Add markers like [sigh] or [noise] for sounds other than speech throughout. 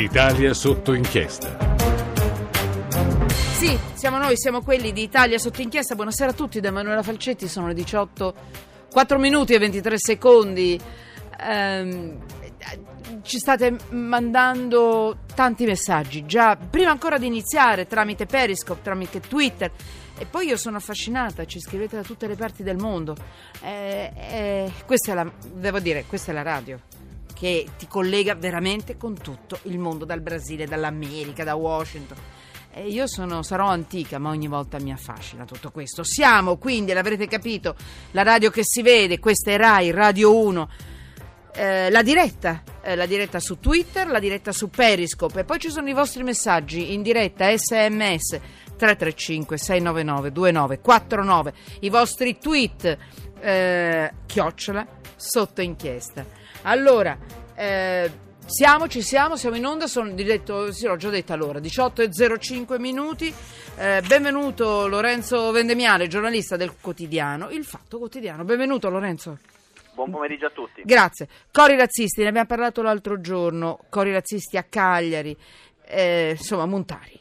Italia sotto inchiesta. Sì, siamo noi, siamo quelli di Italia sotto inchiesta. Buonasera a tutti da Emanuela Falcetti, sono le 18, 4 minuti e 23 secondi. Ehm, ci state mandando tanti messaggi, già prima ancora di iniziare, tramite Periscope, tramite Twitter. E poi io sono affascinata, ci scrivete da tutte le parti del mondo. Eh, eh, questa è la, devo dire, questa è la radio che ti collega veramente con tutto il mondo, dal Brasile, dall'America, da Washington. E io sono, sarò antica, ma ogni volta mi affascina tutto questo. Siamo quindi, l'avrete capito, la radio che si vede, questa è Rai, Radio 1. Eh, la diretta, eh, la diretta su Twitter, la diretta su Periscope e poi ci sono i vostri messaggi in diretta sms 335 699 2949 i vostri tweet eh, chiocciola sotto inchiesta allora eh, siamo, ci siamo, siamo in onda, sono diretto, sì, l'ho già detto allora, 18 e 05 minuti. Eh, benvenuto Lorenzo Vendemiale, giornalista del quotidiano Il Fatto Quotidiano. Benvenuto Lorenzo. Buon pomeriggio a tutti. Grazie. Cori razzisti, ne abbiamo parlato l'altro giorno, cori razzisti a Cagliari, eh, insomma, Montari.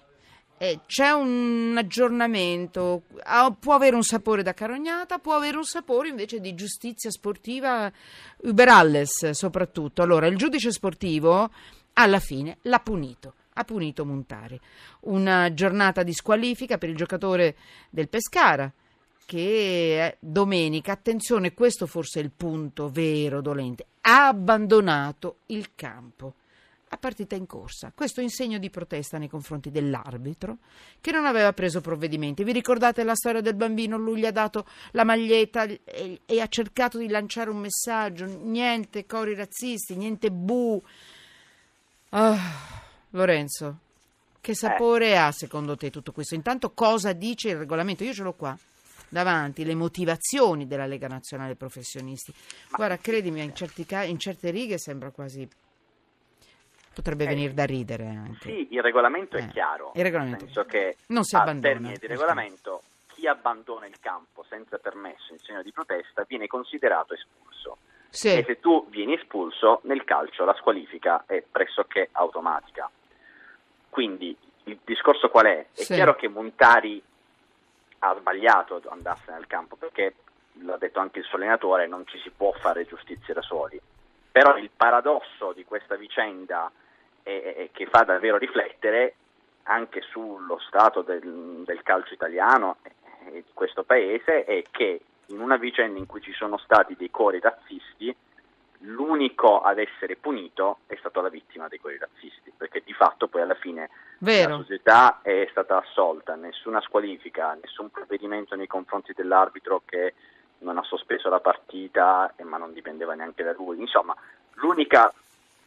Eh, c'è un aggiornamento, ah, può avere un sapore da carognata, può avere un sapore invece di giustizia sportiva uberalles soprattutto. Allora, il giudice sportivo alla fine l'ha punito, ha punito Montari. Una giornata di squalifica per il giocatore del Pescara che domenica, attenzione, questo forse è il punto vero dolente, ha abbandonato il campo a partita in corsa. Questo in segno di protesta nei confronti dell'arbitro che non aveva preso provvedimenti. Vi ricordate la storia del bambino? Lui gli ha dato la maglietta e, e ha cercato di lanciare un messaggio. Niente cori razzisti, niente bu. Oh, Lorenzo, che sapore eh. ha secondo te tutto questo? Intanto cosa dice il regolamento? Io ce l'ho qua davanti le motivazioni della Lega Nazionale Professionisti. Guarda, credimi, in, certi, in certe righe sembra quasi potrebbe eh, venire da ridere anche. Sì, il regolamento eh, è chiaro, il regolamento. nel senso che non si abbandona. a termine di regolamento chi abbandona il campo senza permesso in segno di protesta viene considerato espulso. Sì. E se tu vieni espulso, nel calcio la squalifica è pressoché automatica. Quindi il discorso qual è? È sì. chiaro che Montari ha sbagliato ad andarsene al campo perché, l'ha detto anche il suo allenatore, non ci si può fare giustizia da soli. Però il paradosso di questa vicenda e, che fa davvero riflettere anche sullo stato del, del calcio italiano e di questo paese è che in una vicenda in cui ci sono stati dei cori razzisti l'unico ad essere punito è stata la vittima dei cori razzisti, perché di fatto poi alla fine Vero. la società è stata assolta, nessuna squalifica, nessun provvedimento nei confronti dell'arbitro che non ha sospeso la partita, ma non dipendeva neanche da lui. Insomma, l'unica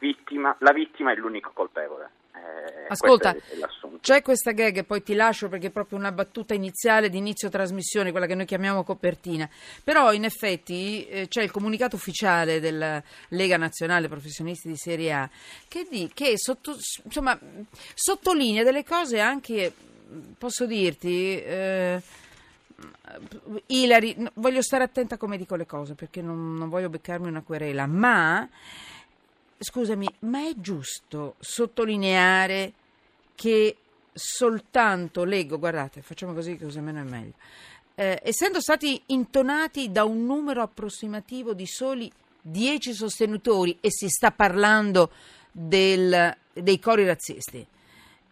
vittima, la vittima è l'unico colpevole. Eh, Ascolta, c'è questa gag e poi ti lascio perché è proprio una battuta iniziale di inizio trasmissione, quella che noi chiamiamo copertina. Però in effetti eh, c'è il comunicato ufficiale della Lega Nazionale Professionisti di Serie A che, di, che sotto, insomma, sottolinea delle cose anche, posso dirti... Eh, Ilari, voglio stare attenta come dico le cose perché non, non voglio beccarmi una querela, ma scusami, ma è giusto sottolineare che soltanto leggo, guardate, facciamo così così almeno è meglio, eh, essendo stati intonati da un numero approssimativo di soli 10 sostenitori e si sta parlando del, dei cori razzisti,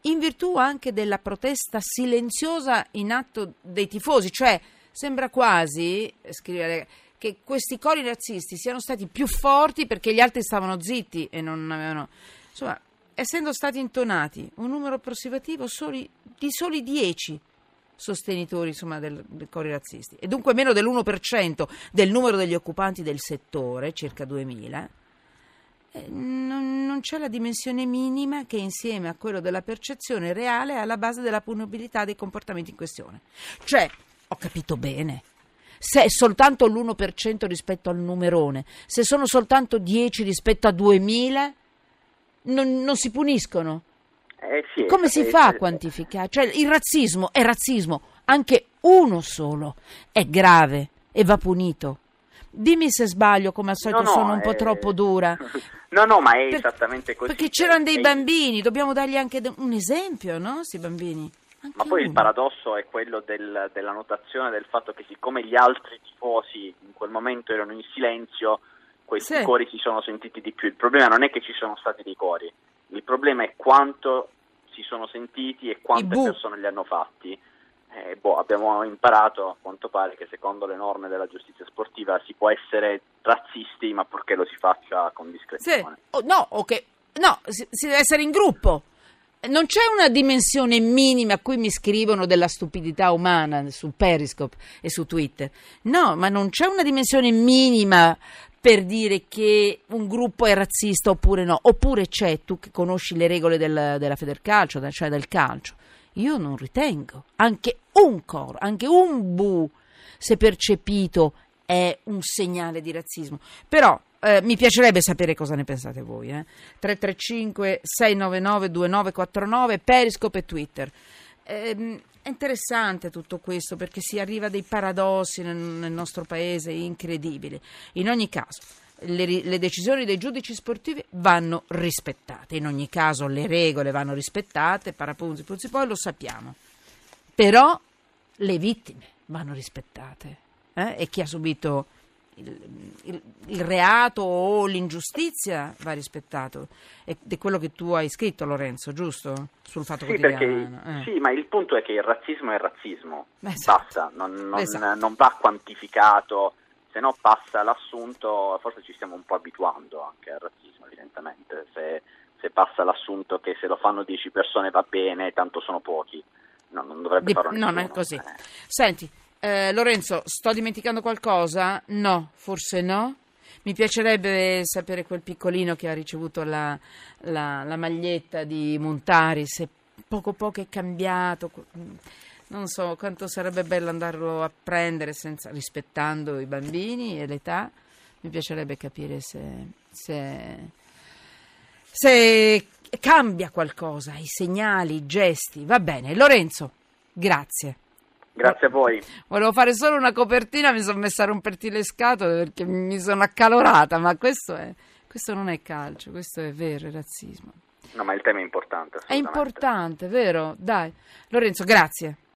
in virtù anche della protesta silenziosa in atto dei tifosi, cioè sembra quasi, scrive che questi cori razzisti siano stati più forti perché gli altri stavano zitti e non avevano... Insomma, essendo stati intonati un numero approssimativo soli, di soli 10 sostenitori insomma, del, del cori razzisti e dunque meno dell'1% del numero degli occupanti del settore, circa 2000, eh, non, non, c'è la dimensione minima che insieme a quello della percezione reale è alla base della punibilità dei comportamenti in questione. Cioè, ho capito bene, se è soltanto l'1% rispetto al numerone, se sono soltanto 10 rispetto a 2000, non, non si puniscono. Eh sì, Come si fa a quantificare? Cioè, il razzismo è razzismo, anche uno solo è grave e va punito. dimmi se sbaglio, come al solito no, no, sono un po' troppo dura. [laughs] No, no, ma è per, esattamente così. Perché c'erano dei bambini, dobbiamo dargli anche un esempio, no? Questi bambini. Anche ma poi uno. il paradosso è quello del, della notazione del fatto che siccome gli altri tifosi in quel momento erano in silenzio, questi sì. cori si sono sentiti di più. Il problema non è che ci sono stati dei cori, il problema è quanto si sono sentiti e quante persone li hanno fatti eh, boh, abbiamo imparato a quanto pare che secondo le norme della giustizia sportiva si può essere razzisti ma purché lo si faccia con discrezione. Sì. Oh, no, okay. no, si, si deve essere in gruppo. Non c'è una dimensione minima a cui mi scrivono della stupidità umana su Periscope e su Twitter. No, ma non c'è una dimensione minima per dire che un gruppo è razzista oppure no. Oppure c'è, tu che conosci le regole del, della Federcalcio, cioè del calcio io non ritengo. Anche un coro, anche un bu, se percepito, è un segnale di razzismo. Però eh, mi piacerebbe sapere cosa ne pensate voi. Eh? 335 699 2949 Periscope e Twitter. Eh, è interessante tutto questo perché si arriva a dei paradossi nel, nel nostro paese incredibili. In ogni caso le, le, decisioni dei giudici sportivi vanno rispettate. In ogni caso le regole vanno rispettate, parapunzi, punzi, poi lo sappiamo. Però le vittime vanno rispettate eh? e chi ha subito il, il, il, reato o l'ingiustizia va rispettato. Ed è quello che tu hai scritto, Lorenzo, giusto? Sul fatto sì, perché, eh. sì, ma il punto è che il razzismo è razzismo. Esatto. Basta, non, non, esatto. non va quantificato se no passa l'assunto, forse ci stiamo un po' abituando anche al razzismo evidentemente, se, se passa l'assunto che se lo fanno 10 persone va bene, tanto sono pochi, no, non dovrebbe Di, farlo nessuno. Non è così. Eh. Senti, eh, Lorenzo, sto dimenticando qualcosa? No, forse no. Mi piacerebbe sapere quel piccolino che ha ricevuto la, la, la maglietta di Montari, se poco poco è cambiato non so quanto sarebbe bello andarlo a prendere senza, rispettando i bambini e l'età. Mi piacerebbe capire se, se, se cambia qualcosa, i segnali, i gesti. Va bene, Lorenzo, grazie. Grazie a voi. Volevo fare solo una copertina, mi sono messa a romperti le scatole perché mi sono accalorata, ma questo, è, questo non è calcio, questo è vero, è razzismo. No, ma il tema è importante. È importante, vero? Dai. Lorenzo, grazie.